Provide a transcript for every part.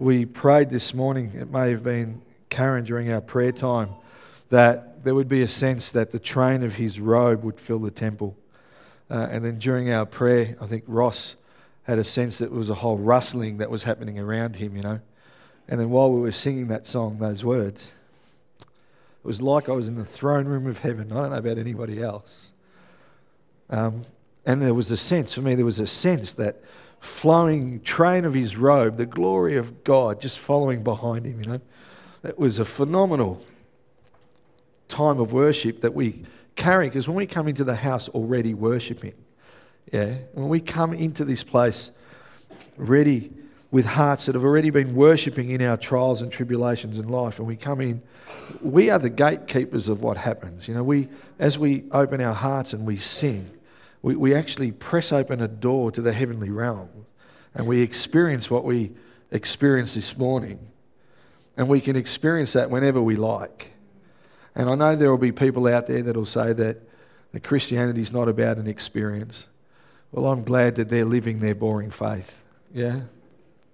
we prayed this morning, it may have been Karen during our prayer time, that there would be a sense that the train of his robe would fill the temple. Uh, and then during our prayer, I think Ross had a sense that it was a whole rustling that was happening around him, you know. And then while we were singing that song, those words, it was like I was in the throne room of heaven. I don't know about anybody else. Um, and there was a sense, for me, there was a sense that flowing train of his robe, the glory of God just following behind him, you know. It was a phenomenal time of worship that we carry because when we come into the house already worshiping, yeah, when we come into this place ready with hearts that have already been worshipping in our trials and tribulations in life, and we come in, we are the gatekeepers of what happens. You know, we as we open our hearts and we sing, we, we actually press open a door to the heavenly realm, and we experience what we experienced this morning, and we can experience that whenever we like. And I know there will be people out there that will say that, that Christianity is not about an experience. Well, I'm glad that they're living their boring faith. Yeah?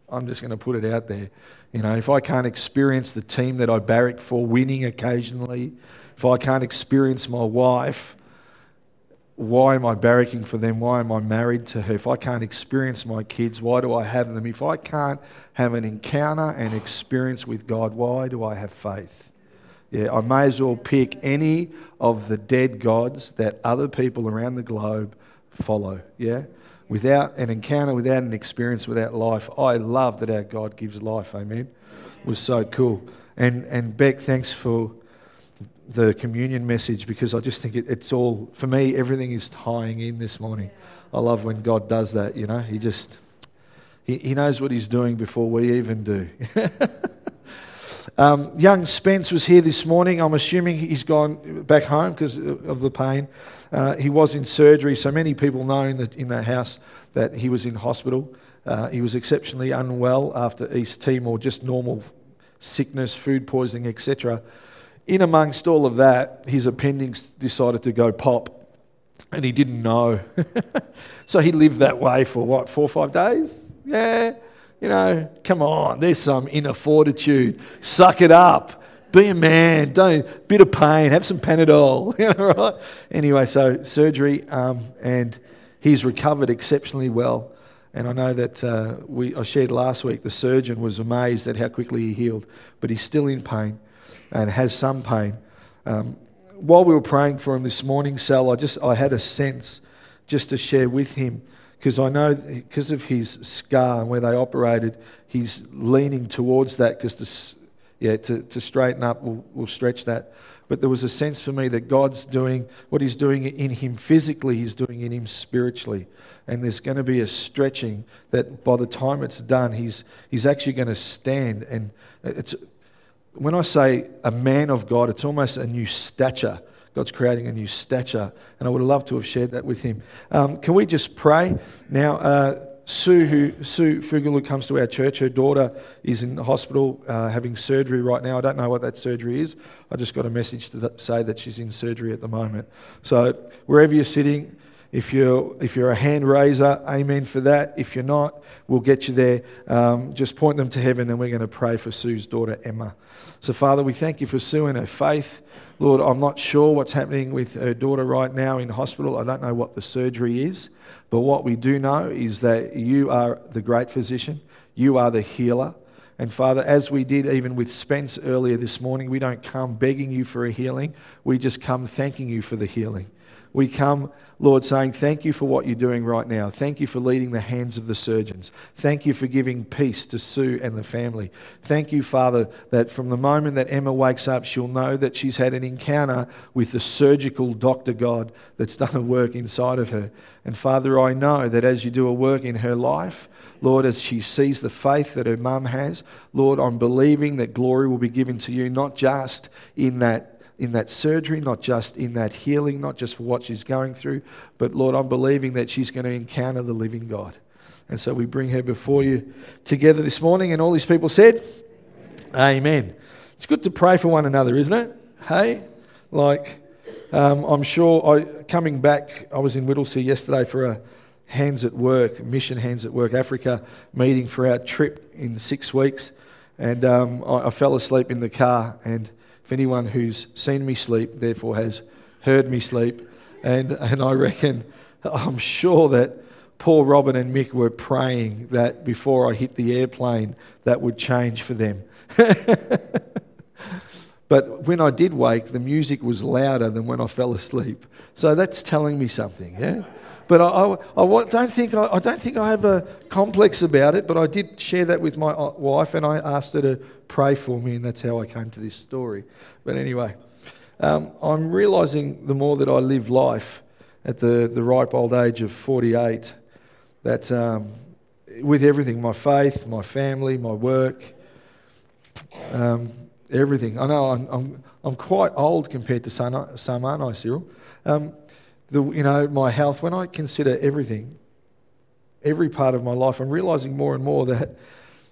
I'm just going to put it out there. You know, if I can't experience the team that I barrack for winning occasionally, if I can't experience my wife, why am I barracking for them? Why am I married to her? If I can't experience my kids, why do I have them? If I can't have an encounter and experience with God, why do I have faith? Yeah, I may as well pick any of the dead gods that other people around the globe follow. Yeah? without an encounter, without an experience, without life. I love that our God gives life. Amen. It was so cool. And, and Beck, thanks for the communion message because I just think it, it's all, for me, everything is tying in this morning. I love when God does that, you know. He just, he, he knows what he's doing before we even do. um, young Spence was here this morning. I'm assuming he's gone back home because of the pain. Uh, he was in surgery, so many people know in, the, in that house that he was in hospital. Uh, he was exceptionally unwell after East Timor, just normal sickness, food poisoning, etc. In amongst all of that, his appendix decided to go pop, and he didn't know. so he lived that way for what, four or five days? Yeah, you know, come on, there's some inner fortitude. Suck it up. Be a man. Don't bit of pain. Have some Panadol. Right? Anyway, so surgery, um, and he's recovered exceptionally well. And I know that uh, we I shared last week. The surgeon was amazed at how quickly he healed, but he's still in pain, and has some pain. Um, while we were praying for him this morning, Sal, I just I had a sense just to share with him because I know because of his scar and where they operated, he's leaning towards that because to yeah, to, to straighten up, we'll, we'll stretch that. But there was a sense for me that God's doing what He's doing in him physically, He's doing in him spiritually. And there's going to be a stretching that by the time it's done, He's, he's actually going to stand. And it's, when I say a man of God, it's almost a new stature. God's creating a new stature. And I would love to have shared that with him. Um, can we just pray? Now, uh, Sue, who Sue Fugel, who comes to our church, her daughter is in the hospital uh, having surgery right now. I don't know what that surgery is. I just got a message to th- say that she's in surgery at the moment. So wherever you're sitting, if you're if you're a hand raiser, amen for that. If you're not, we'll get you there. Um, just point them to heaven, and we're going to pray for Sue's daughter Emma. So Father, we thank you for Sue and her faith. Lord, I'm not sure what's happening with her daughter right now in hospital. I don't know what the surgery is. But what we do know is that you are the great physician, you are the healer. And Father, as we did even with Spence earlier this morning, we don't come begging you for a healing, we just come thanking you for the healing. We come, Lord, saying, Thank you for what you're doing right now. Thank you for leading the hands of the surgeons. Thank you for giving peace to Sue and the family. Thank you, Father, that from the moment that Emma wakes up, she'll know that she's had an encounter with the surgical doctor God that's done a work inside of her. And Father, I know that as you do a work in her life, Lord, as she sees the faith that her mum has, Lord, I'm believing that glory will be given to you, not just in that in that surgery, not just in that healing, not just for what she's going through, but Lord, I'm believing that she's going to encounter the living God. And so we bring her before you together this morning, and all these people said, Amen. It's good to pray for one another, isn't it? Hey? Like, um, I'm sure I, coming back, I was in Whittlesea yesterday for a, Hands at Work, Mission Hands at Work Africa meeting for our trip in six weeks. And um, I, I fell asleep in the car. And if anyone who's seen me sleep, therefore has heard me sleep, and, and I reckon, I'm sure that poor Robin, and Mick were praying that before I hit the airplane, that would change for them. but when I did wake, the music was louder than when I fell asleep. So that's telling me something, yeah? But I, I, I don't think I, I, don't think I have a complex about it, but I did share that with my uh, wife and I asked her to pray for me, and that's how I came to this story. But anyway, um, I'm realizing the more that I live life at the, the ripe old age of 48 that um, with everything my faith, my family, my work, um, everything. I know I'm, I'm, I'm, quite old compared to some, some aren't I, Cyril? Um, the, you know, my health, when I consider everything, every part of my life, I'm realizing more and more that,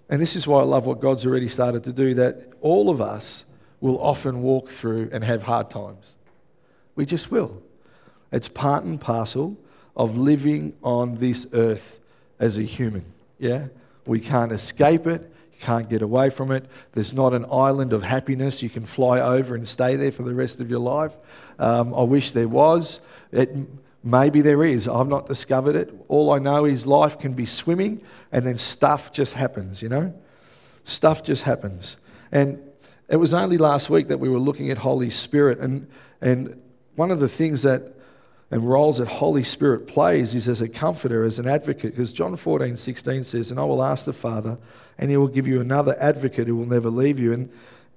and this is why I love what God's already started to do, that all of us will often walk through and have hard times. We just will. It's part and parcel of living on this earth as a human. Yeah? We can't escape it. You can't get away from it. There's not an island of happiness you can fly over and stay there for the rest of your life. Um, I wish there was. It, maybe there is. I've not discovered it. All I know is life can be swimming and then stuff just happens, you know? Stuff just happens. And it was only last week that we were looking at Holy Spirit, and, and one of the things that and roles that Holy Spirit plays is as a comforter, as an advocate, because John 14, 16 says, And I will ask the Father, and he will give you another advocate who will never leave you. And,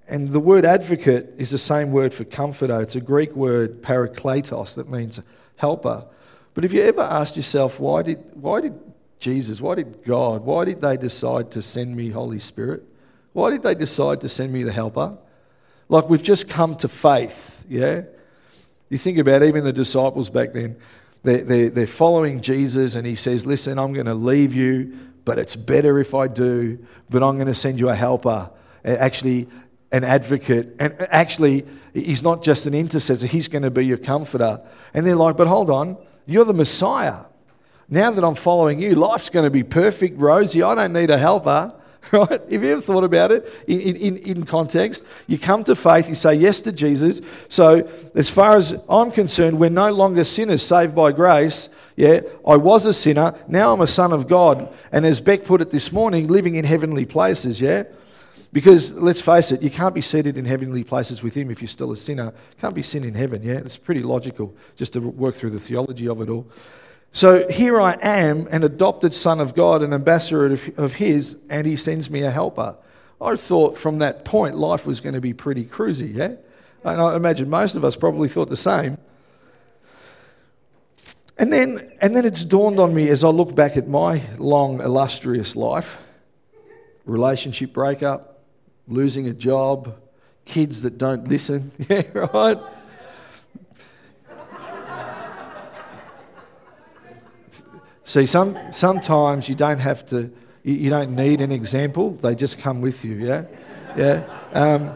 and the word advocate is the same word for comforter. It's a Greek word, parakletos, that means helper. But if you ever asked yourself, why did, why did Jesus, why did God, why did they decide to send me Holy Spirit? Why did they decide to send me the helper? Like we've just come to faith, yeah? You think about even the disciples back then, they're, they're, they're following Jesus and he says, Listen, I'm going to leave you, but it's better if I do, but I'm going to send you a helper, actually, an advocate. And uh, actually, he's not just an intercessor, he's going to be your comforter. And they're like, But hold on, you're the Messiah. Now that I'm following you, life's going to be perfect, rosy. I don't need a helper. right? Have you ever thought about it in, in, in context? You come to faith, you say yes to Jesus. So, as far as I'm concerned, we're no longer sinners saved by grace. Yeah, I was a sinner, now I'm a son of God. And as Beck put it this morning, living in heavenly places, yeah? Because let's face it, you can't be seated in heavenly places with Him if you're still a sinner. Can't be sin in heaven, yeah? It's pretty logical just to work through the theology of it all. So here I am, an adopted son of God, an ambassador of, of His, and He sends me a helper. I thought from that point life was going to be pretty cruisy, yeah? And I imagine most of us probably thought the same. And then, and then it's dawned on me as I look back at my long, illustrious life relationship breakup, losing a job, kids that don't listen, yeah, right? See, some, sometimes you don't have to, you, you, don't need an example, they just come with you, yeah? Yeah. Um,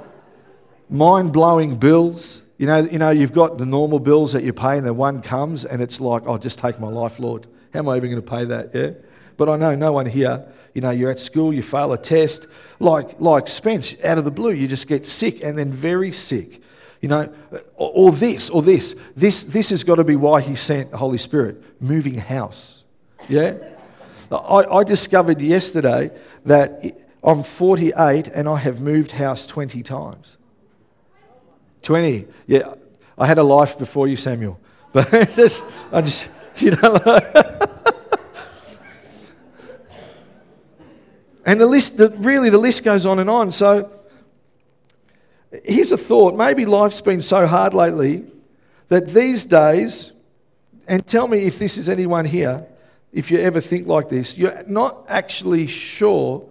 Mind blowing bills. You know, you know, you've got the normal bills that you pay, and then one comes, and it's like, oh, just take my life, Lord. How am I even going to pay that? Yeah? But I know no one here, you know, you're at school, you fail a test, like, like Spence, out of the blue, you just get sick and then very sick. You know, or, or this, or this. This, this has got to be why he sent the Holy Spirit. Moving house. Yeah? I, I discovered yesterday that I'm 48 and I have moved house 20 times. 20. Yeah, I had a life before you, Samuel. But I just, you know. and the list, the, really, the list goes on and on. So here's a thought. Maybe life's been so hard lately that these days, and tell me if this is anyone here, if you ever think like this, you're not actually sure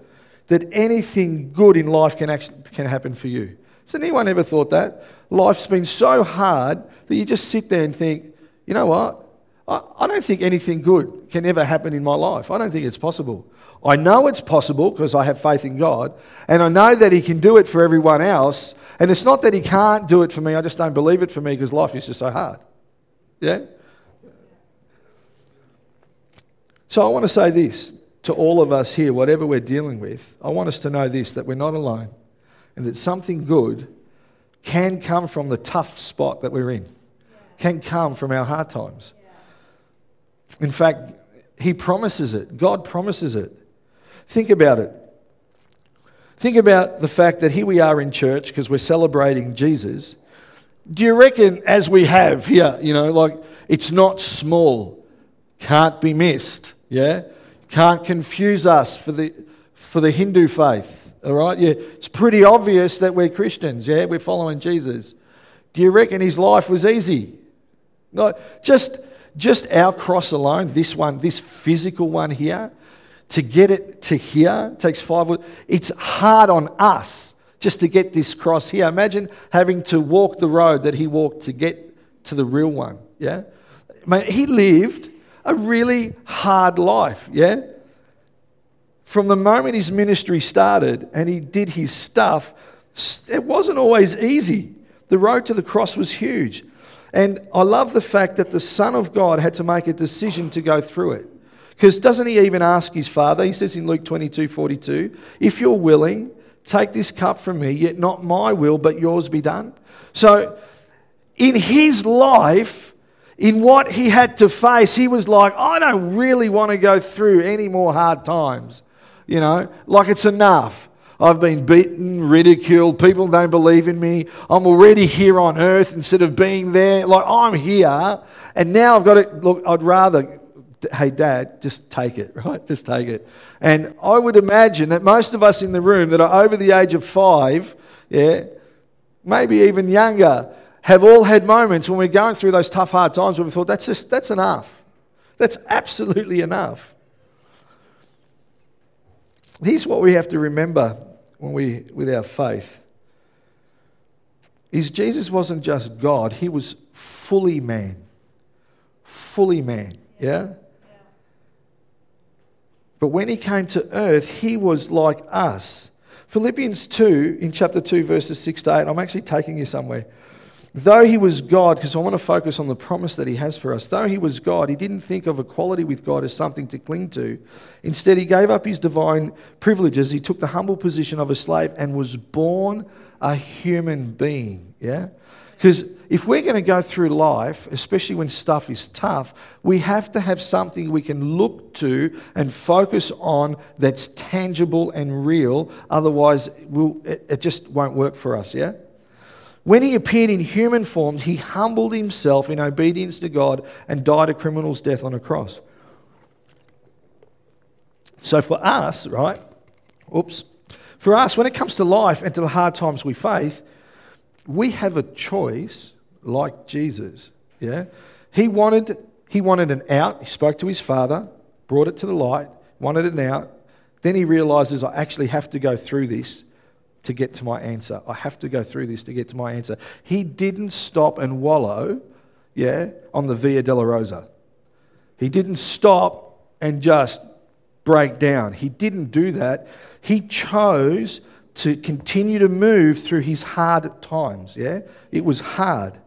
that anything good in life can, actually, can happen for you. Has anyone ever thought that? Life's been so hard that you just sit there and think, you know what? I, I don't think anything good can ever happen in my life. I don't think it's possible. I know it's possible because I have faith in God, and I know that He can do it for everyone else. And it's not that He can't do it for me, I just don't believe it for me because life is just so hard. Yeah? So I want to say this to all of us here, whatever we're dealing with, I want us to know this that we're not alone and that something good can come from the tough spot that we're in, can come from our hard times. In fact, He promises it, God promises it. Think about it. Think about the fact that here we are in church because we're celebrating Jesus. Do you reckon, as we have here, you know, like it's not small, can't be missed, yeah? Can't confuse us for the, for the Hindu faith, all right? Yeah, it's pretty obvious that we're Christians, yeah? We're following Jesus. Do you reckon his life was easy? No, just, just our cross alone, this one, this physical one here, to get it to here takes five. It's hard on us just to get this cross here. Imagine having to walk the road that he walked to get to the real one. Yeah, Man, he lived a really hard life, yeah? From the moment his ministry started and he did his stuff, it wasn't always easy. The road to the cross was huge. And I love the fact that the Son of God had to make a decision to go through it. Because doesn't he even ask his Father? He says in Luke 22 42, if you're willing, take this cup from me, yet not my will, but yours be done. So in his life, in what he had to face, he was like, I don't really want to go through any more hard times. You know, like it's enough. I've been beaten, ridiculed, people don't believe in me. I'm already here on earth instead of being there. Like I'm here, and now I've got to look, I'd rather, hey, dad, just take it, right? Just take it. And I would imagine that most of us in the room that are over the age of five, yeah, maybe even younger, have all had moments when we're going through those tough, hard times where we thought, that's just, that's enough. That's absolutely enough. Here's what we have to remember when we, with our faith is Jesus wasn't just God, he was fully man. Fully man, yeah? But when he came to earth, he was like us. Philippians 2, in chapter 2, verses 6 to 8, I'm actually taking you somewhere. Though he was God, because I want to focus on the promise that he has for us, though he was God, he didn't think of equality with God as something to cling to. Instead, he gave up his divine privileges. He took the humble position of a slave and was born a human being. Yeah? Because if we're going to go through life, especially when stuff is tough, we have to have something we can look to and focus on that's tangible and real. Otherwise, we'll, it, it just won't work for us. Yeah? When he appeared in human form, he humbled himself in obedience to God and died a criminal's death on a cross. So for us, right? Oops. For us, when it comes to life and to the hard times we face, we have a choice like Jesus. Yeah? He wanted, he wanted an out. He spoke to his father, brought it to the light, wanted an out. Then he realizes I actually have to go through this to get to my answer. I have to go through this to get to my answer. He didn't stop and wallow, yeah, on the Via Dolorosa. He didn't stop and just break down. He didn't do that. He chose to continue to move through his hard times, yeah? It was hard.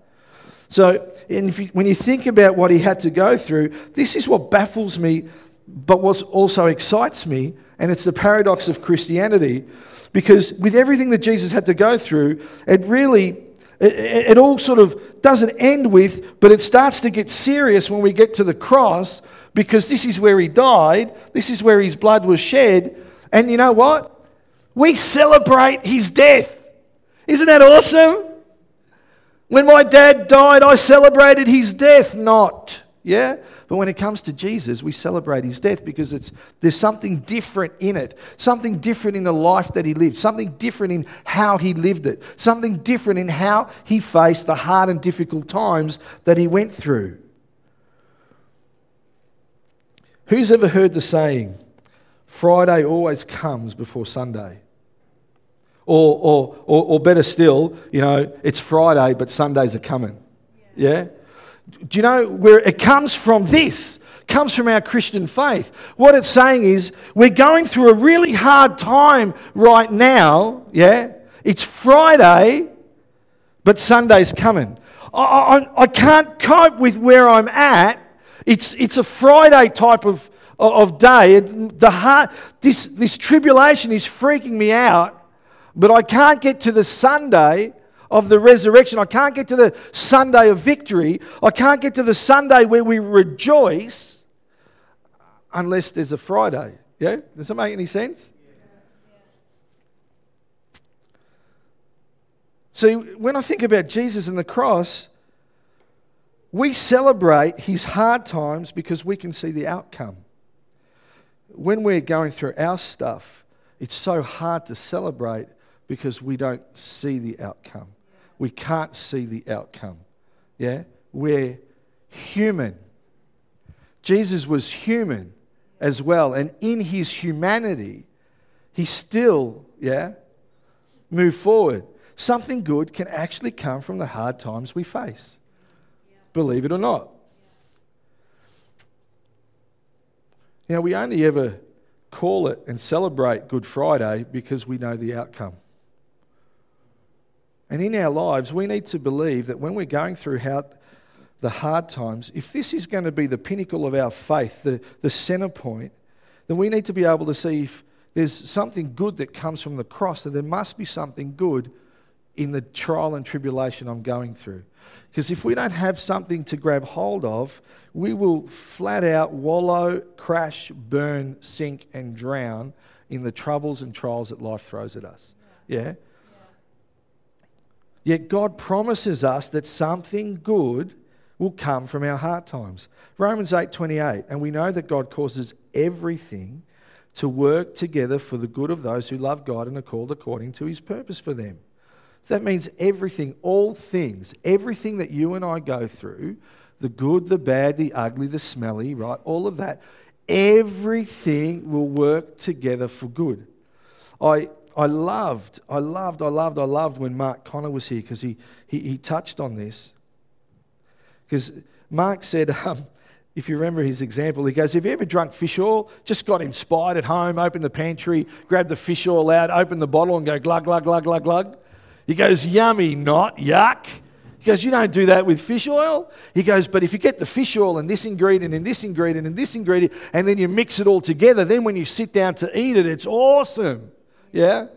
So, you, when you think about what he had to go through, this is what baffles me, but what also excites me, and it's the paradox of Christianity because with everything that Jesus had to go through, it really, it, it, all sort of doesn't end with, but it starts to get serious when we get to the cross because this is where he died, this is where his blood was shed. And you know what? We celebrate his death. Isn't that awesome? When my dad died, I celebrated his death, not. Yeah? But when it comes to Jesus, we celebrate his death because it's, there's something different in it, something different in the life that he lived, something different in how he lived it, something different in how he faced the hard and difficult times that he went through. Who's ever heard the saying, Friday always comes before Sunday? Or, or, or, or better still, you know, it's Friday, but Sundays are coming. yeah? yeah? Do you know where it comes from? This comes from our Christian faith. What it's saying is we're going through a really hard time right now. Yeah, it's Friday, but Sunday's coming. I, I, I can't cope with where I'm at. It's, it's a Friday type of, of day. The heart, this, this tribulation is freaking me out, but I can't get to the Sunday of the resurrection. I can't get to the Sunday of victory. I can't get to the Sunday where we rejoice unless there's a Friday. Yeah? Does that make any sense? See, when I think about Jesus and the cross, we celebrate his hard times because we can see the outcome. When we're going through our stuff, it's so hard to celebrate because we don't see the outcome. We can't see the outcome. Yeah? We're human. Jesus was human as well. And in his humanity, he still, yeah, moved forward something good can actually come from the hard times we face. Believe it or not. Know, we only ever call it and celebrate Good Friday because we know the outcome. And in our lives, we need to believe that when we're going through how, the hard times, if this is going to be the pinnacle of our faith, the, the center point, then we need to be able to see if there's something good that comes from the cross, that there must be something good in the trial and tribulation I'm going through. Because if we don't have something to grab hold of, we will flat out wallow, crash, burn, sink, and drown in the troubles and trials that life throws at us. Yeah? Yet God promises us that something good will come from our hard times. Romans 8:28, and we know that God causes everything to work together for the good of those who love God and are called according to his purpose for them. That means everything, all things, everything that you and I go through the good, the bad, the ugly, the smelly, right? All of that. Everything will work together for good. I, I loved, I loved, I loved, I loved when Mark Conner was here because he, he, he touched on this. Because Mark said, um, if you remember his example, he goes, Have you ever drunk fish oil? Just got inspired at home, opened the pantry, grabbed the fish oil out, opened the bottle, and go glug, glug, glug, glug, glug. He goes, yummy, not yuck. He goes, You don't do that with fish oil. He goes, But if you get the fish oil and this ingredient and this ingredient and this ingredient, and then you mix it all together, then when you sit down to eat it, it's awesome. Yeah?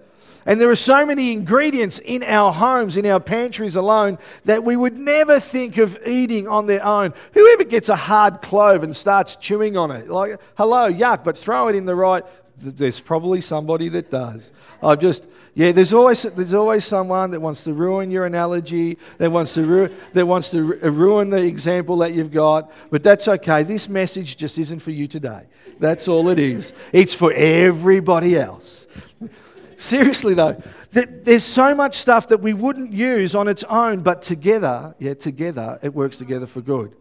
And there are so many ingredients in our homes, in our pantries alone, that we would never think of eating on their own. Whoever gets a hard clove and starts chewing on it, like, hello, yuck, but throw it in the right. There's probably somebody that does. I've just, yeah, there's always, there's always someone that wants to ruin your analogy, that wants to, ru- that wants to ruin the example that you've got, but that's okay. This message just isn't for you today. That's all it is. It's for everybody else. Seriously, though, there's so much stuff that we wouldn't use on its own, but together, yeah, together, it works together for good.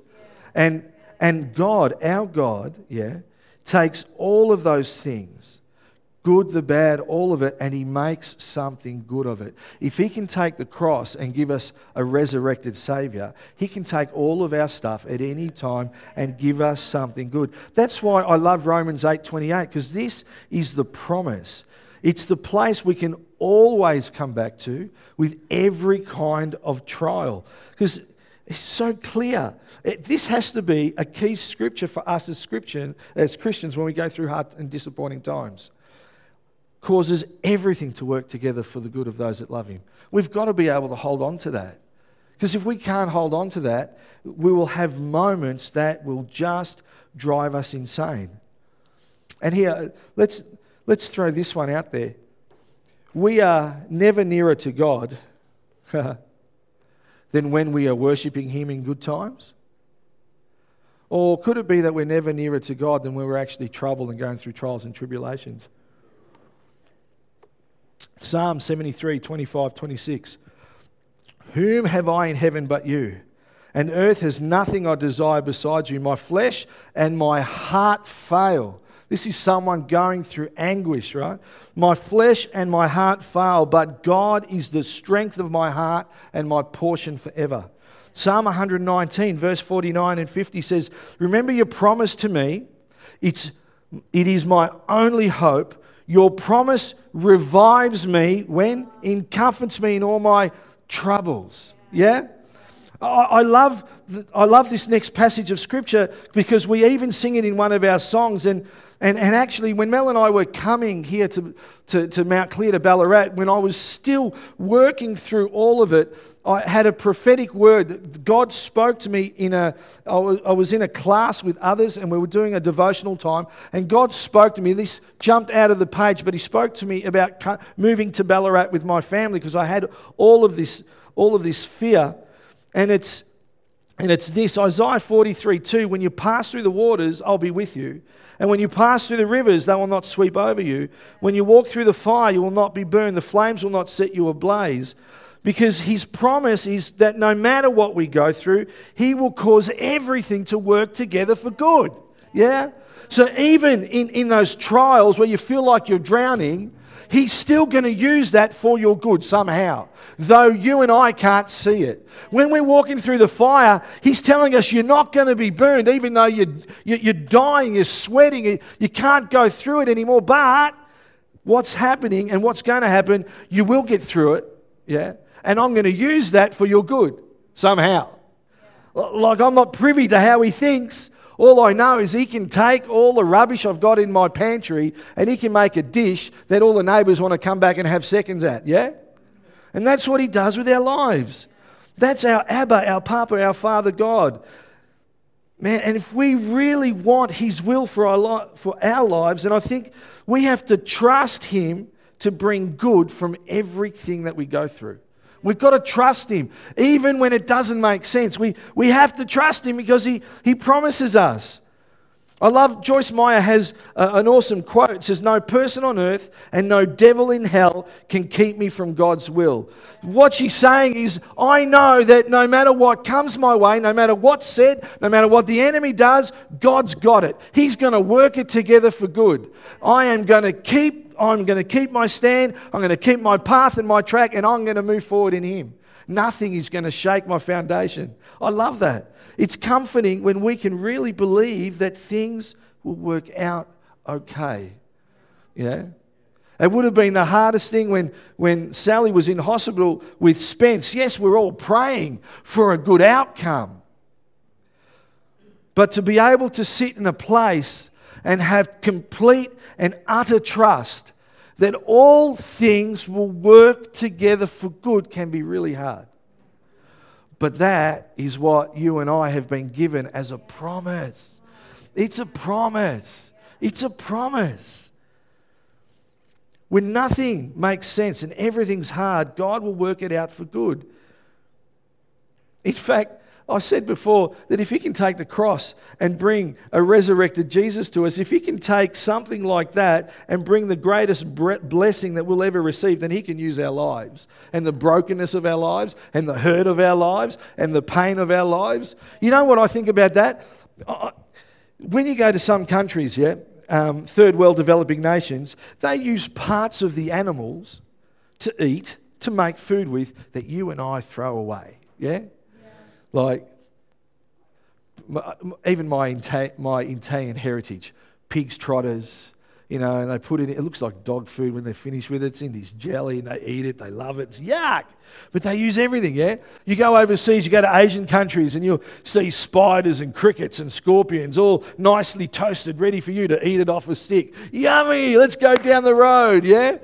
And, and God, our God, yeah, takes all of those things good, the bad, all of it, and he makes something good of it. If he can take the cross and give us a resurrected Savior, he can take all of our stuff at any time and give us something good. That's why I love Romans 8:28, because this is the promise. It's the place we can always come back to with every kind of trial. Because it's so clear. It, this has to be a key scripture for us as, scripture, as Christians when we go through hard and disappointing times causes everything to work together for the good of those that love Him. We've got to be able to hold on to that. Because if we can't hold on to that, we will have moments that will just drive us insane. And here, uh, let's, let's throw this one out there. We are never nearer to God than when we are worshipping Him in good times. Or could it be that we're never nearer to God than when we're actually troubled and going through trials and tribulations? Psalm 73, 25, 26. Whom have I in heaven but you? And earth has nothing I desire besides you. My flesh and my heart fail. This is someone going through anguish, right? My flesh and my heart fail, but God is the strength of my heart and my portion forever. Psalm 119, verse 49 and 50 says, Remember your promise to me. It's, it is my only hope. Your promise revives me when? It comforts me in all my troubles. Yeah? I, love, I love this next passage of Scripture because we even sing it in one of our songs. And, and, and actually, when Mel and I were coming here to, to, to Mount Clear to Ballarat, when I was still working through all of it, I had a prophetic word. God spoke to me in a, I was in a class with others and we were doing a devotional time. And God spoke to me. This jumped out of the page, but He spoke to me about moving to Ballarat with my family because I had all of this, all of this fear. And it's, and it's this Isaiah 43 2 When you pass through the waters, I'll be with you. And when you pass through the rivers, they will not sweep over you. When you walk through the fire, you will not be burned. The flames will not set you ablaze because his promise is that no matter what we go through, he will cause everything to work together for good. Yeah? So even in, in those trials where you feel like you're drowning, he's still going to use that for your good somehow, though you and I can't see it. When we're walking through the fire, he's telling us you're not going to be burned, even though you're, you're dying, you're sweating, you can't go through it anymore. But what's happening and what's going to happen, you will get through it. Yeah? and I'm going to use that for your good somehow. Like I'm not privy to how he thinks. All I know is he can take all the rubbish I've got in my pantry and he can make a dish that all the neighbours want to come back and have seconds at, yeah? And that's what he does with our lives. That's our Abba, our Papa, our Father God. Man, and if we really want his will for our, li- for our lives, then I think we have to trust him to bring good from everything that we go through. We've got to trust Him, even when it doesn't make sense. We, we have to trust Him because He, he promises us. I love Joyce Meyer has a, an awesome quote. It says, No person on earth and no devil in hell can keep me from God's will. What she's saying is, I know that no matter what comes my way, no matter what's said, no matter what the enemy does, God's got it. He's going to work it together for good. I am going to keep I'm going to keep my stand, I'm going to keep my path and my track, and I'm going to move forward in Him. Nothing is going to shake my foundation. I love that. It's comforting when we can really believe that things will work out okay. Yeah? It would have been the hardest thing when, when Sally was in hospital with Spence. Yes, we're all praying for a good outcome. But to be able to sit in a place and have complete and utter trust that all things will work together for good can be really hard. But that is what you and I have been given as a promise. It's a promise. It's a promise. When nothing makes sense and everything's hard, God will work it out for good. In fact, I said before that if He can take the cross and bring a resurrected Jesus to us, if He can take something like that and bring the greatest blessing that we'll ever receive, then He can use our lives and the brokenness of our lives and the hurt of our lives and the pain of our lives. You know what I think about that? When you go to some countries, yeah, um, third world developing nations, they use parts of the animals to eat, to make food with, that you and I throw away. Yeah? Like, even my, my Italian heritage, pigs trotters, you know, and they put it in, it looks like dog food when they're finished with it. It's in this jelly and they eat it, they love it. It's yuck. But they use everything, yeah? You go overseas, you go to Asian countries, and you'll see spiders and crickets and scorpions all nicely toasted, ready for you to eat it off a stick. Yummy, let's go down the road, yeah?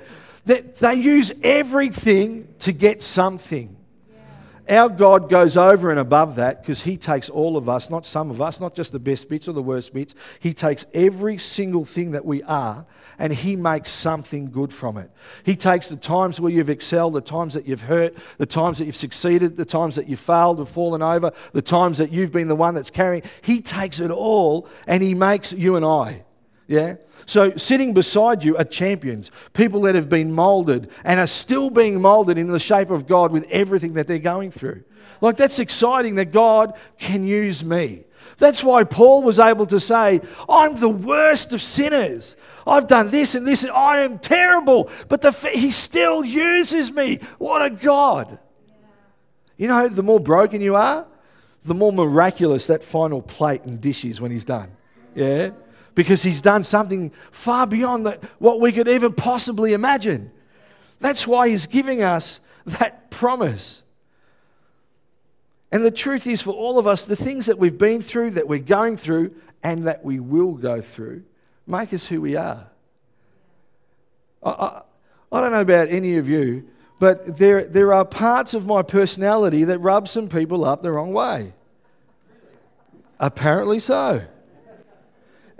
They, they use everything to get something. Our God goes over and above that because He takes all of us, not some of us, not just the best bits or the worst bits. He takes every single thing that we are and He makes something good from it. He takes the times where you've excelled, the times that you've hurt, the times that you've succeeded, the times that you've failed or fallen over, the times that you've been the one that's carrying. He takes it all and He makes you and I. Yeah? So, sitting beside you are champions, people that have been molded and are still being molded in the shape of God with everything that they're going through. Like, that's exciting that God can use me. That's why Paul was able to say, I'm the worst of sinners. I've done this and this, and I am terrible, but the, he still uses me. What a God. You know, the more broken you are, the more miraculous that final plate and dish is when he's done. Yeah? Because he's done something far beyond the, what we could even possibly imagine. That's why he's giving us that promise. And the truth is, for all of us, the things that we've been through, that we're going through, and that we will go through make us who we are. I, I, I don't know about any of you, but there, there are parts of my personality that rub some people up the wrong way. Apparently so.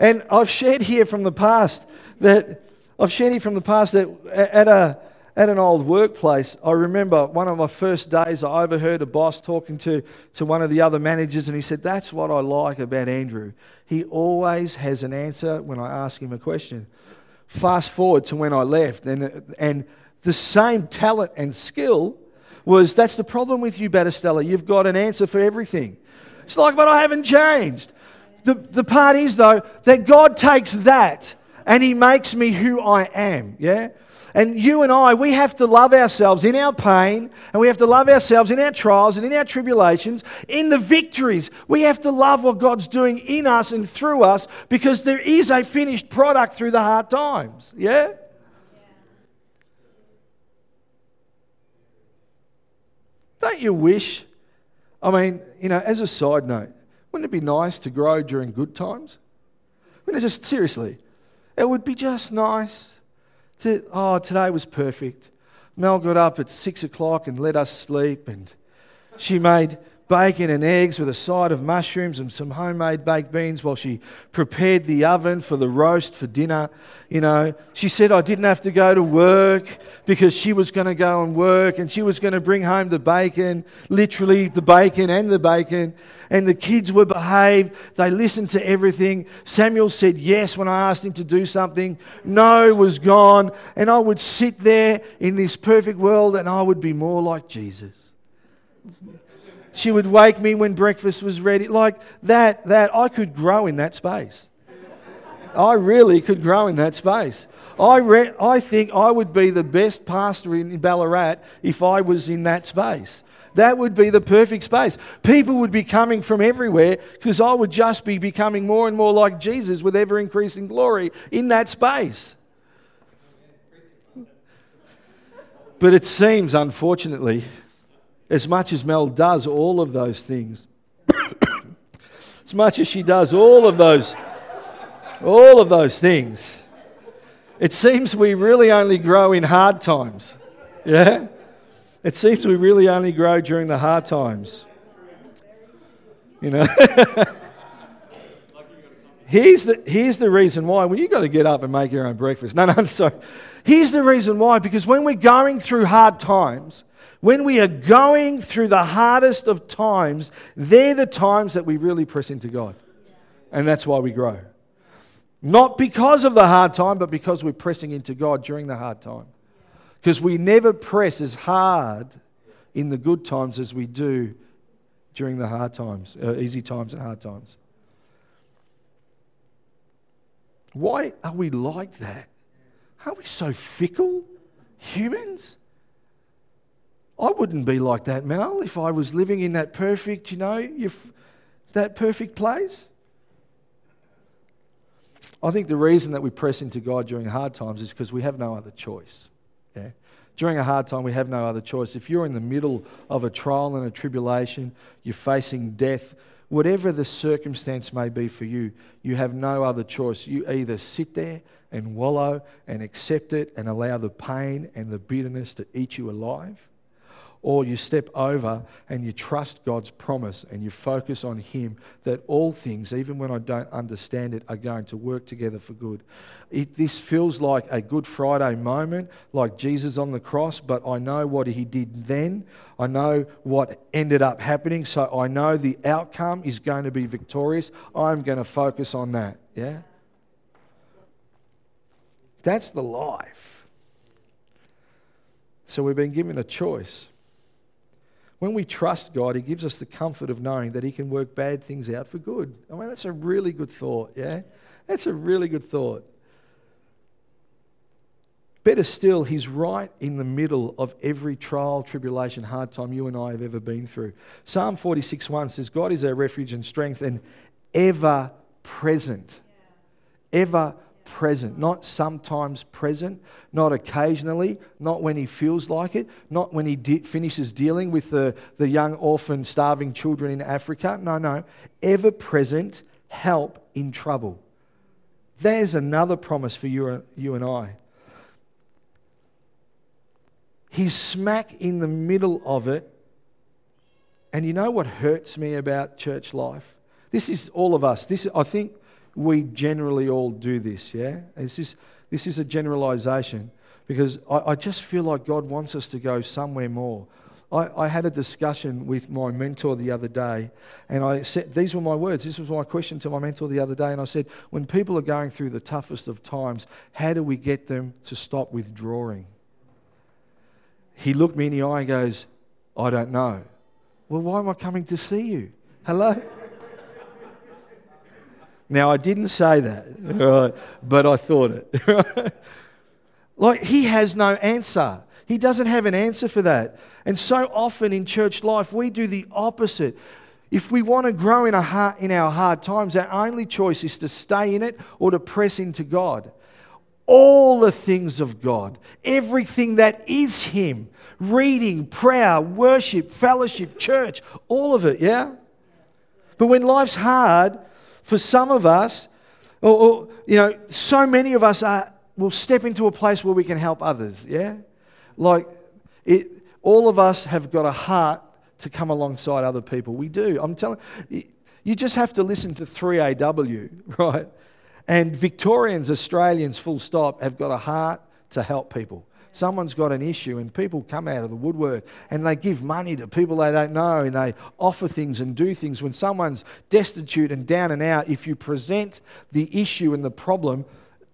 And I've shared here from the past that I've shared here from the past that at a at an old workplace, I remember one of my first days, I overheard a boss talking to, to one of the other managers, and he said, That's what I like about Andrew. He always has an answer when I ask him a question. Fast forward to when I left, and, and the same talent and skill was that's the problem with you, Battistella. You've got an answer for everything. It's like, but I haven't changed. The, the part is, though, that God takes that and He makes me who I am. Yeah? And you and I, we have to love ourselves in our pain, and we have to love ourselves in our trials and in our tribulations, in the victories. We have to love what God's doing in us and through us because there is a finished product through the hard times. Yeah? Don't you wish? I mean, you know, as a side note, wouldn't it be nice to grow during good times? Wouldn't it just, seriously, it would be just nice to, oh, today was perfect. Mel got up at six o'clock and let us sleep, and she made bacon and eggs with a side of mushrooms and some homemade baked beans while she prepared the oven for the roast for dinner. You know, she said I didn't have to go to work because she was going to go and work and she was going to bring home the bacon, literally the bacon and the bacon. And the kids were behaved. They listened to everything. Samuel said yes when I asked him to do something. No was gone. And I would sit there in this perfect world and I would be more like Jesus. She would wake me when breakfast was ready. Like that, that I could grow in that space. I really could grow in that space. I, re- I think I would be the best pastor in Ballarat if I was in that space. That would be the perfect space. People would be coming from everywhere because I would just be becoming more and more like Jesus with ever increasing glory in that space. But it seems, unfortunately, as much as Mel does all of those things, as much as she does all of those, all of those things, it seems we really only grow in hard times. Yeah? It seems we really only grow during the hard times. You know? here's, the, here's the reason why. Well, you've got to get up and make your own breakfast. No, no, sorry. Here's the reason why. Because when we're going through hard times, when we are going through the hardest of times, they're the times that we really press into God. And that's why we grow. Not because of the hard time, but because we're pressing into God during the hard time. Because we never press as hard in the good times as we do during the hard times, uh, easy times and hard times. Why are we like that? Are we so fickle humans? I wouldn't be like that, Mel, if I was living in that perfect, you know, that perfect place. I think the reason that we press into God during hard times is because we have no other choice. Yeah? During a hard time, we have no other choice. If you're in the middle of a trial and a tribulation, you're facing death, whatever the circumstance may be for you, you have no other choice. You either sit there and wallow and accept it and allow the pain and the bitterness to eat you alive, or you step over and you trust God's promise and you focus on Him that all things, even when I don't understand it, are going to work together for good. It, this feels like a Good Friday moment, like Jesus on the cross, but I know what He did then. I know what ended up happening, so I know the outcome is going to be victorious. I'm going to focus on that. Yeah? That's the life. So we've been given a choice. When we trust God, He gives us the comfort of knowing that He can work bad things out for good. I mean, that's a really good thought, yeah? That's a really good thought. Better still, He's right in the middle of every trial, tribulation, hard time you and I have ever been through. Psalm 46 1 says, God is our refuge and strength and ever present. Ever present, not sometimes present, not occasionally, not when he feels like it, not when he de- finishes dealing with the, the young orphan starving children in Africa. No, no. Ever present help in trouble. There's another promise for you, you and I. He's smack in the middle of it. And you know what hurts me about church life? This is all of us. This, I think we generally all do this, yeah? This is, this is a generalization because I, I just feel like God wants us to go somewhere more. I, I, had a discussion with my mentor the other day, and I said, These were my words. This was my question to my mentor the other day. And I said, When people are going through the toughest of times, how do we get them to stop withdrawing? He looked me in the eye and goes, I don't know. Well, why am I coming to see you? Hello? Now, I didn't say that, right, but I thought it. like, he has no answer. He doesn't have an answer for that. And so often in church life, we do the opposite. If we want to grow in, heart, in our hard times, our only choice is to stay in it or to press into God. All the things of God, everything that is Him, reading, prayer, worship, fellowship, church, all of it, yeah? But when life's hard, for some of us, or, or, you know, so many of us are, will step into a place where we can help others, yeah? Like, it, all of us have got a heart to come alongside other people. We do. I'm telling you, you just have to listen to 3AW, right? And Victorians, Australians, full stop, have got a heart to help people someone's got an issue and people come out of the woodwork and they give money to people they don't know and they offer things and do things. When someone's destitute and down and out, if you present the issue and the problem,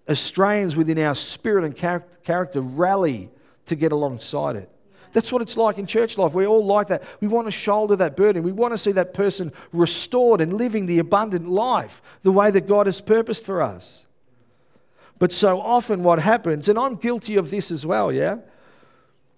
Australians within our spirit and character rally to get alongside it. That's what it's like in church life. We're all like that. We want to shoulder that burden. We want to see that person restored and living the abundant life the way that God has purposed for us. But so often, what happens, and I'm guilty of this as well, yeah?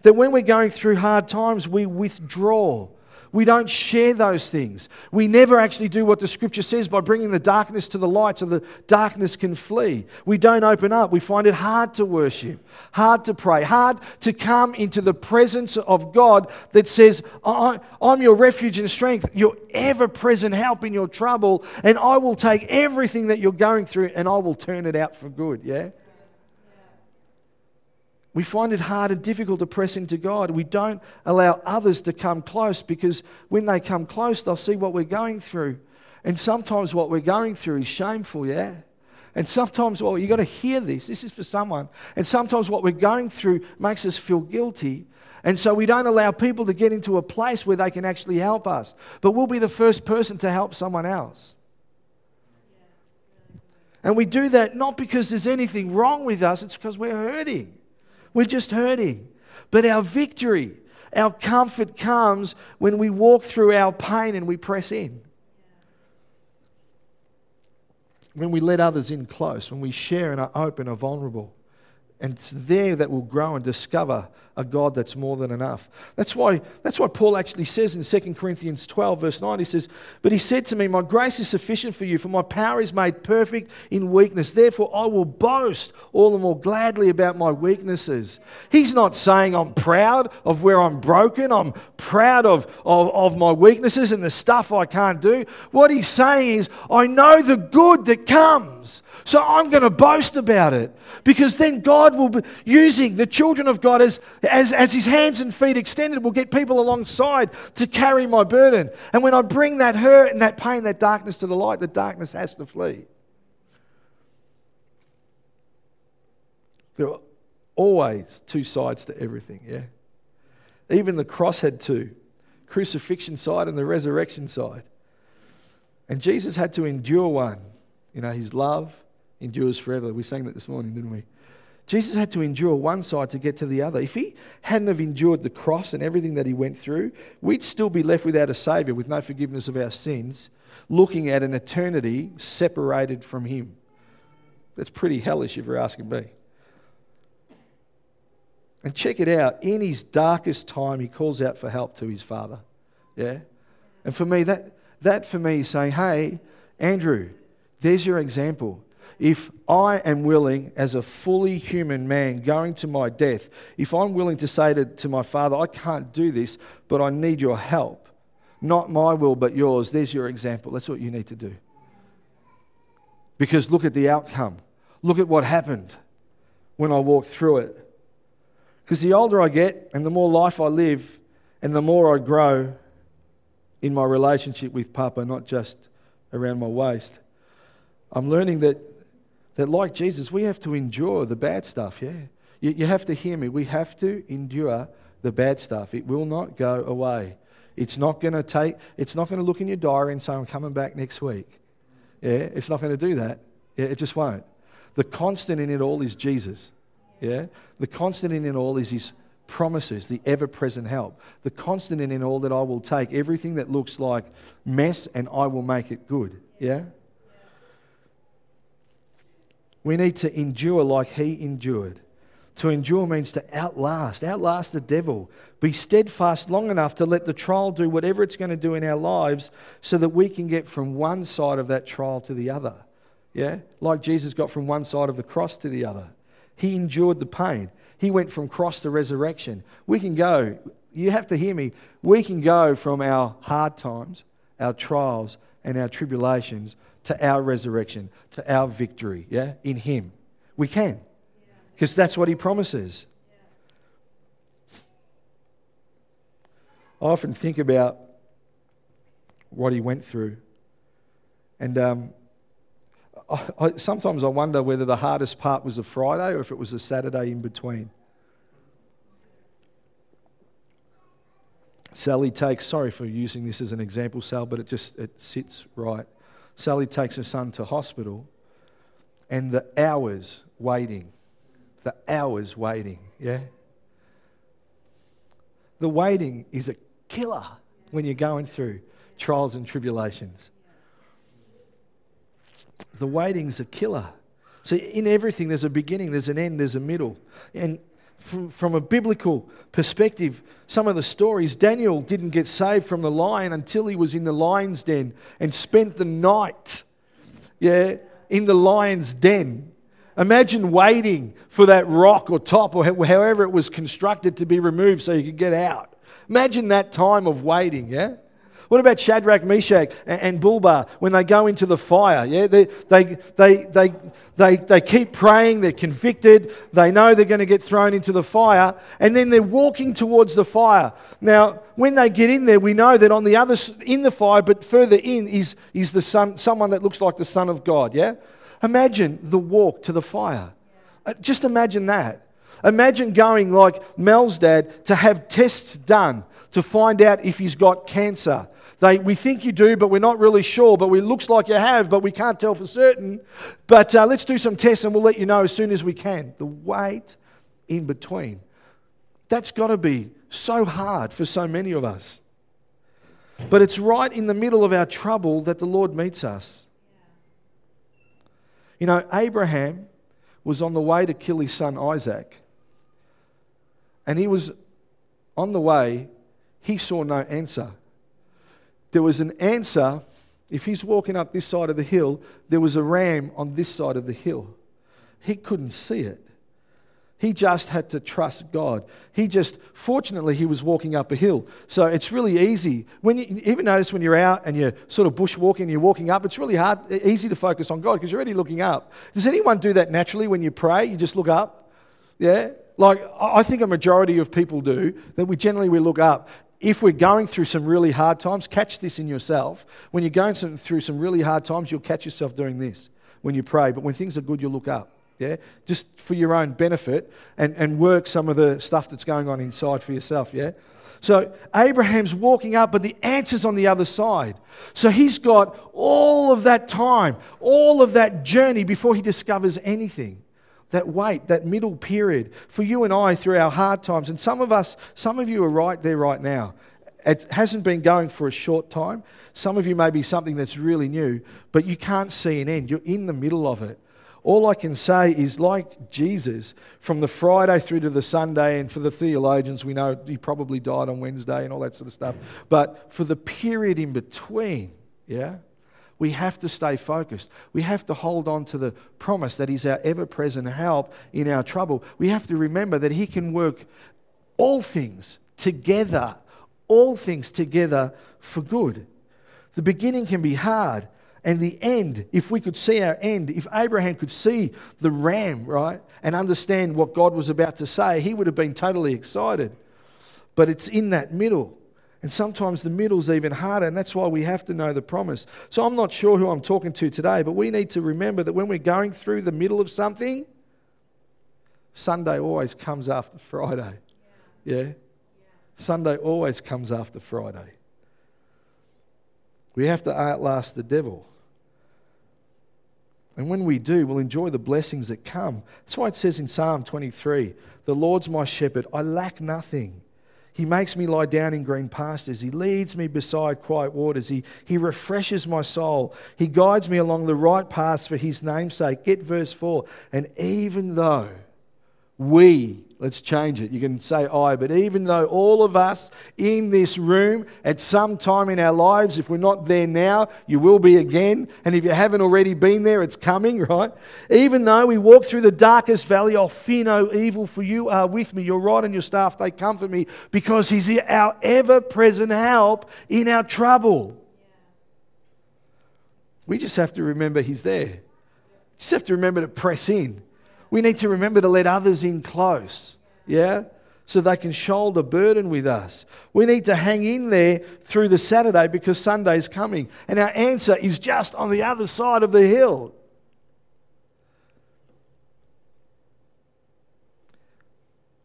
That when we're going through hard times, we withdraw. We don't share those things. We never actually do what the scripture says by bringing the darkness to the light so the darkness can flee. We don't open up. We find it hard to worship, hard to pray, hard to come into the presence of God that says, I'm your refuge and strength, your ever present help in your trouble, and I will take everything that you're going through and I will turn it out for good. Yeah? We find it hard and difficult to press into God. We don't allow others to come close because when they come close, they'll see what we're going through. And sometimes what we're going through is shameful, yeah? And sometimes, well, you've got to hear this. This is for someone. And sometimes what we're going through makes us feel guilty. And so we don't allow people to get into a place where they can actually help us. But we'll be the first person to help someone else. And we do that not because there's anything wrong with us, it's because we're hurting. We're just hurting. But our victory, our comfort comes when we walk through our pain and we press in. When we let others in close, when we share and are open, are vulnerable. And it's there that we'll grow and discover a God that's more than enough. That's why, that's why Paul actually says in 2 Corinthians 12, verse 9, he says, But he said to me, My grace is sufficient for you, for my power is made perfect in weakness. Therefore, I will boast all the more gladly about my weaknesses. He's not saying I'm proud of where I'm broken, I'm proud of, of, of my weaknesses and the stuff I can't do. What he's saying is, I know the good that comes. So I'm going to boast about it because then God will be using the children of God as, as, as his hands and feet extended, will get people alongside to carry my burden. And when I bring that hurt and that pain, that darkness to the light, the darkness has to flee. There are always two sides to everything, yeah? Even the cross had two crucifixion side and the resurrection side. And Jesus had to endure one, you know, his love endures forever. We sang that this morning, didn't we? Jesus had to endure one side to get to the other. If he hadn't have endured the cross and everything that he went through, we'd still be left without a savior with no forgiveness of our sins, looking at an eternity separated from him. That's pretty hellish if you're asking me. And check it out. In his darkest time, he calls out for help to his father. Yeah? And for me, that, that for me is saying, hey, Andrew, there's your example. If I am willing, as a fully human man going to my death, if I'm willing to say to, to my father, I can't do this, but I need your help, not my will, but yours, there's your example. That's what you need to do. Because look at the outcome. Look at what happened when I walked through it. Because the older I get and the more life I live and the more I grow in my relationship with Papa, not just around my waist, I'm learning that that, like Jesus, we have to endure the bad stuff, yeah? You, you have to hear me. We have to endure the bad stuff. It will not go away. It's not going to take, it's not going to look in your diary and say, I'm coming back next week. Yeah, it's not going to do that. Yeah, it just won't. The constant in it all is Jesus. Yeah? The constant in it all is his promises, the ever present help. The constant in it all that I will take everything that looks like mess and I will make it good. Yeah? We need to endure like he endured. To endure means to outlast, outlast the devil. Be steadfast long enough to let the trial do whatever it's going to do in our lives so that we can get from one side of that trial to the other. Yeah? Like Jesus got from one side of the cross to the other. He endured the pain. He went from cross to resurrection. We can go, you have to hear me, we can go from our hard times, our trials, and our tribulations to our resurrection, to our victory, yeah, in Him. We can, because that's what He promises. I often think about what He went through, and um, I, I, sometimes I wonder whether the hardest part was a Friday or if it was a Saturday in between. Sally takes, sorry for using this as an example, Sal, but it just it sits right. Sally takes her son to hospital, and the hours waiting, the hours waiting, yeah? The waiting is a killer when you're going through trials and tribulations. The waiting's a killer. So, in everything, there's a beginning, there's an end, there's a middle. And from, from a biblical perspective, some of the stories, Daniel didn't get saved from the lion until he was in the lion's den and spent the night, yeah, in the lion's den. Imagine waiting for that rock or top or however it was constructed to be removed so you could get out. Imagine that time of waiting, yeah? What about Shadrach, Meshach, and Bulbar when they go into the fire? Yeah, they, they, they, they, they, they keep praying, they're convicted, they know they're going to get thrown into the fire, and then they're walking towards the fire. Now, when they get in there, we know that on the other, in the fire, but further in, is, is the son, someone that looks like the Son of God. Yeah? Imagine the walk to the fire. Uh, just imagine that. Imagine going like Mel's dad to have tests done to find out if he's got cancer they, we think you do, but we're not really sure. But it looks like you have, but we can't tell for certain. But uh, let's do some tests and we'll let you know as soon as we can. The wait in between. That's got to be so hard for so many of us. But it's right in the middle of our trouble that the Lord meets us. You know, Abraham was on the way to kill his son Isaac. And he was on the way, he saw no answer there was an answer. If he's walking up this side of the hill, there was a ram on this side of the hill. He couldn't see it. He just had to trust God. He just, fortunately, he was walking up a hill. So it's really easy. When you even notice when you're out and you're sort of bushwalking and you're walking up, it's really hard, easy to focus on God because you're already looking up. Does anyone do that naturally when you pray? You just look up? Yeah? Like, I think a majority of people do, that we generally we look up if we're going through some really hard times, catch this in yourself. When you're going some, through some really hard times, you'll catch yourself doing this when you pray. But when things are good, you'll look up. Yeah? Just for your own benefit and, and work some of the stuff that's going on inside for yourself. Yeah? So Abraham's walking up, but the answer's on the other side. So he's got all of that time, all of that journey before he discovers anything that wait, that middle period for you and I through our hard times. And some of us, some of you are right there right now. It hasn't been going for a short time. Some of you may be something that's really new, but you can't see an end. You're in the middle of it. All I can say is, like Jesus, from the Friday through to the Sunday, and for the theologians, we know he probably died on Wednesday and all that sort of stuff. But for the period in between, yeah, We have to stay focused. We have to hold on to the promise that He's our ever present help in our trouble. We have to remember that He can work all things together, all things together for good. The beginning can be hard, and the end, if we could see our end, if Abraham could see the ram, right, and understand what God was about to say, he would have been totally excited. But it's in that middle. And sometimes the middle's even harder, and that's why we have to know the promise. So I'm not sure who I'm talking to today, but we need to remember that when we're going through the middle of something, Sunday always comes after Friday. Yeah? yeah? Sunday always comes after Friday. We have to outlast the devil. And when we do, we'll enjoy the blessings that come. That's why it says in Psalm 23 The Lord's my shepherd, I lack nothing. He makes me lie down in green pastures. He leads me beside quiet waters. He, he refreshes my soul. He guides me along the right paths for his name'sake. Get verse 4. And even though we, let's change it. You can say I, but even though all of us in this room at some time in our lives, if we're not there now, you will be again. And if you haven't already been there, it's coming, right? Even though we walk through the darkest valley, I'll fear no evil, for you are with me. Your rod and your staff, they comfort me because He's our ever present help in our trouble. We just have to remember He's there. Just have to remember to press in we need to remember to let others in close. Yeah? So they can shoulder burden with us. We need to hang in there through the Saturday because Sunday's coming. And our answer is just on the other side of the hill.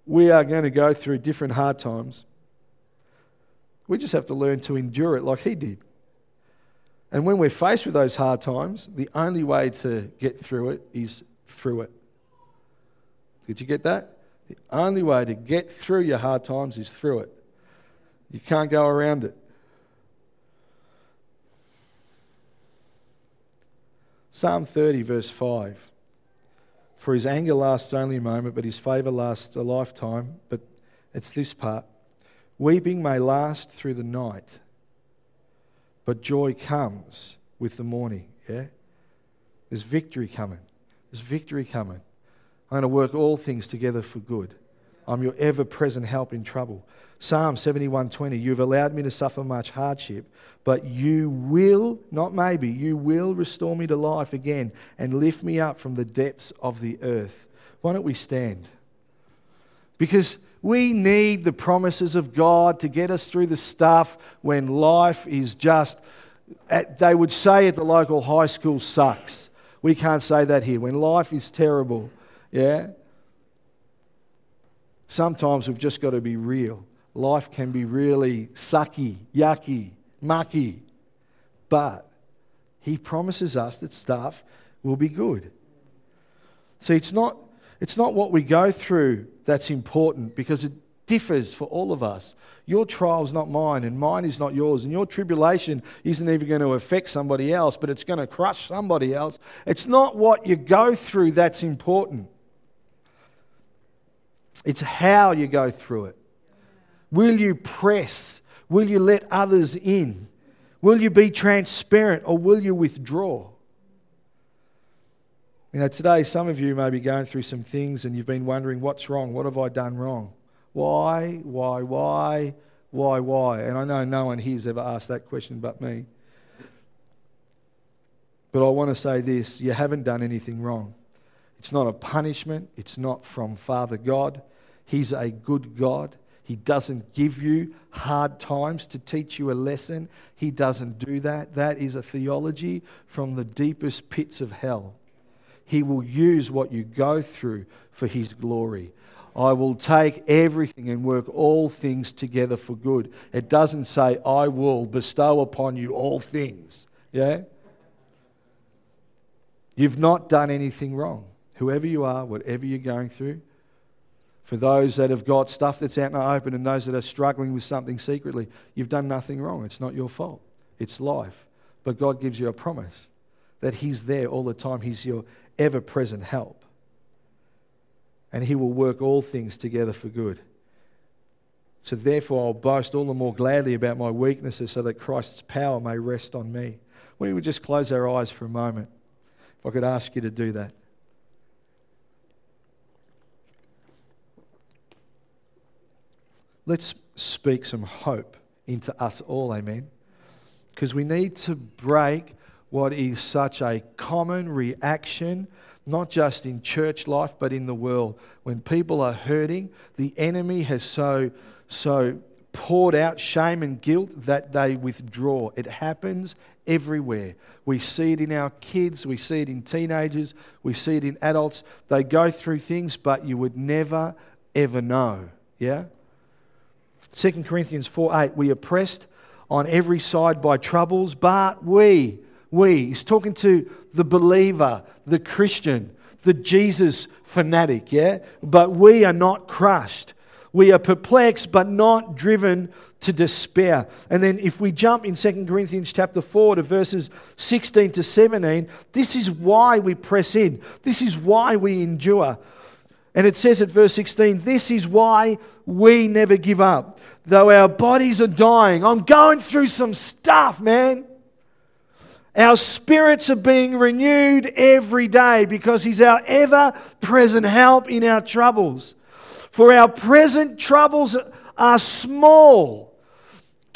We are going to go through different hard times. We just have to learn to endure it like he did. And when we're faced with those hard times, the only way to get through it is through it. Did you get that? The only way to get through your hard times is through it. You can't go around it. Psalm 30, verse 5. For his anger lasts only a moment, but his favour lasts a lifetime. But it's this part Weeping may last through the night, but joy comes with the morning. Yeah? There's victory coming. There's victory coming. I'm going to work all things together for good. I'm your ever present help in trouble. Psalm 71:20 You've allowed me to suffer much hardship, but you will, not maybe, you will restore me to life again and lift me up from the depths of the earth. Why don't we stand? Because we need the promises of God to get us through the stuff when life is just, they would say at the local high school, sucks. We can't say that here. When life is terrible, yeah? Sometimes we've just got to be real. Life can be really sucky, yucky, mucky. But He promises us that stuff will be good. See, it's not, it's not what we go through that's important because it differs for all of us. Your trial's not mine, and mine is not yours. And your tribulation isn't even going to affect somebody else, but it's going to crush somebody else. It's not what you go through that's important. It's how you go through it. Will you press? Will you let others in? Will you be transparent or will you withdraw? You know, today some of you may be going through some things and you've been wondering, what's wrong? What have I done wrong? Why, why, why, why, why? And I know no one here's ever asked that question but me. But I want to say this you haven't done anything wrong. It's not a punishment, it's not from Father God. He's a good God. He doesn't give you hard times to teach you a lesson. He doesn't do that. That is a theology from the deepest pits of hell. He will use what you go through for His glory. I will take everything and work all things together for good. It doesn't say, I will bestow upon you all things. Yeah? You've not done anything wrong. Whoever you are, whatever you're going through, for those that have got stuff that's out in the open and those that are struggling with something secretly, you've done nothing wrong. It's not your fault, it's life. But God gives you a promise that He's there all the time, He's your ever present help. And He will work all things together for good. So therefore, I'll boast all the more gladly about my weaknesses so that Christ's power may rest on me. we would just close our eyes for a moment. If I could ask you to do that. Let's speak some hope into us all, amen. Because we need to break what is such a common reaction, not just in church life, but in the world. When people are hurting, the enemy has so, so poured out shame and guilt that they withdraw. It happens everywhere. We see it in our kids, we see it in teenagers, we see it in adults. They go through things, but you would never, ever know. Yeah? 2 Corinthians 4 8, we are pressed on every side by troubles, but we, we, he's talking to the believer, the Christian, the Jesus fanatic, yeah? But we are not crushed. We are perplexed, but not driven to despair. And then if we jump in 2 Corinthians chapter 4 to verses 16 to 17, this is why we press in. This is why we endure. And it says at verse 16, this is why we never give up. Though our bodies are dying, I'm going through some stuff, man. Our spirits are being renewed every day because He's our ever present help in our troubles. For our present troubles are small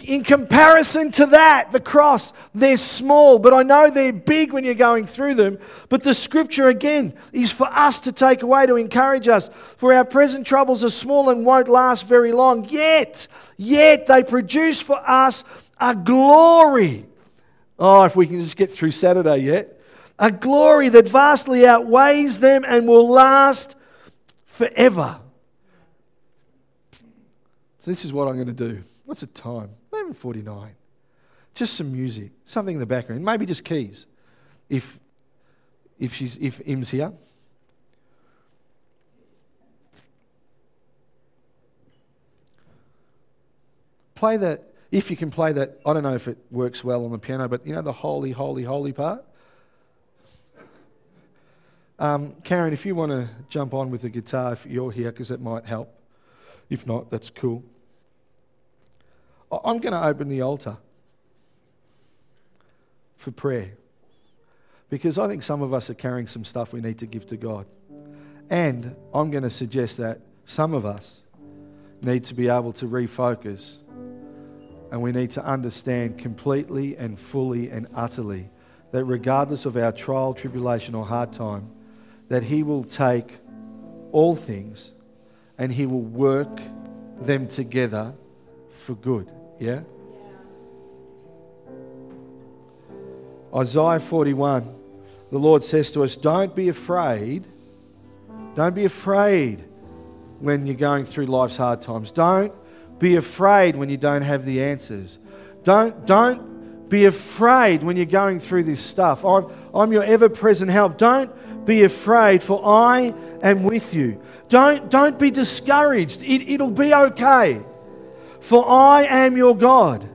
in comparison to that, the cross, they're small, but I know they're big when you're going through them. But the scripture, again, is for us to take away to encourage us. For our present troubles are small and won't last very long, yet, yet they produce for us a glory. Oh, if we can just get through Saturday yet. A glory that vastly outweighs them and will last forever. So, this is what I'm going to do. What's the time? 11.49. Just some music, something in the background, maybe just keys, if, if, she's, if Im's here. Play that, if you can play that, I don't know if it works well on the piano, but you know the holy, holy, holy part? Um, Karen, if you want to jump on with the guitar, if you're here, because it might help. If not, that's cool. I'm going to open the altar for prayer because I think some of us are carrying some stuff we need to give to God. And I'm going to suggest that some of us need to be able to refocus and we need to understand completely and fully and utterly that regardless of our trial, tribulation, or hard time, that He will take all things and He will work them together for good. Yeah? Isaiah 41, the Lord says to us, Don't be afraid. Don't be afraid when you're going through life's hard times. Don't be afraid when you don't have the answers. Don't, don't be afraid when you're going through this stuff. I'm, I'm your ever present help. Don't be afraid, for I am with you. Don't, don't be discouraged. It, it'll be okay for I am your God.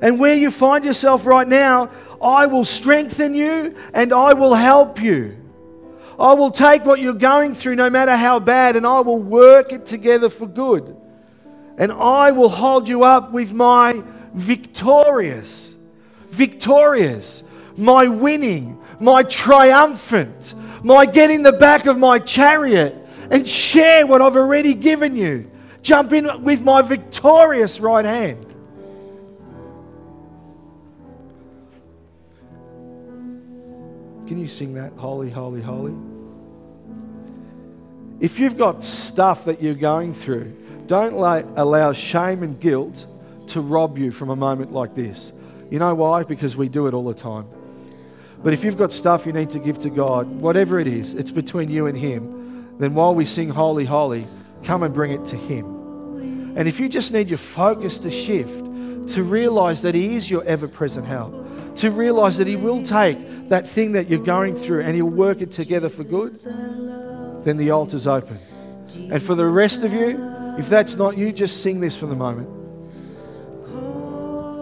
And where you find yourself right now, I will strengthen you and I will help you. I will take what you're going through, no matter how bad, and I will work it together for good. And I will hold you up with my victorious, victorious, my winning, my triumphant, my getting the back of my chariot and share what I've already given you jump in with my victorious right hand. Can you sing that? Holy, holy, holy. If you've got stuff that you're going through, don't allow shame and guilt to rob you from a moment like this. You know why? Because we do it all the time. But if you've got stuff you need to give to God, whatever it is, it's between you and Him, then while we sing Holy, Holy, come and bring it to Him. And if you just need your focus to shift, to realize that He is your ever present help, to realize that He will take that thing that you're going through and He'll work it together for good, then the altar's open. And for the rest of you, if that's not you, just sing this for the moment.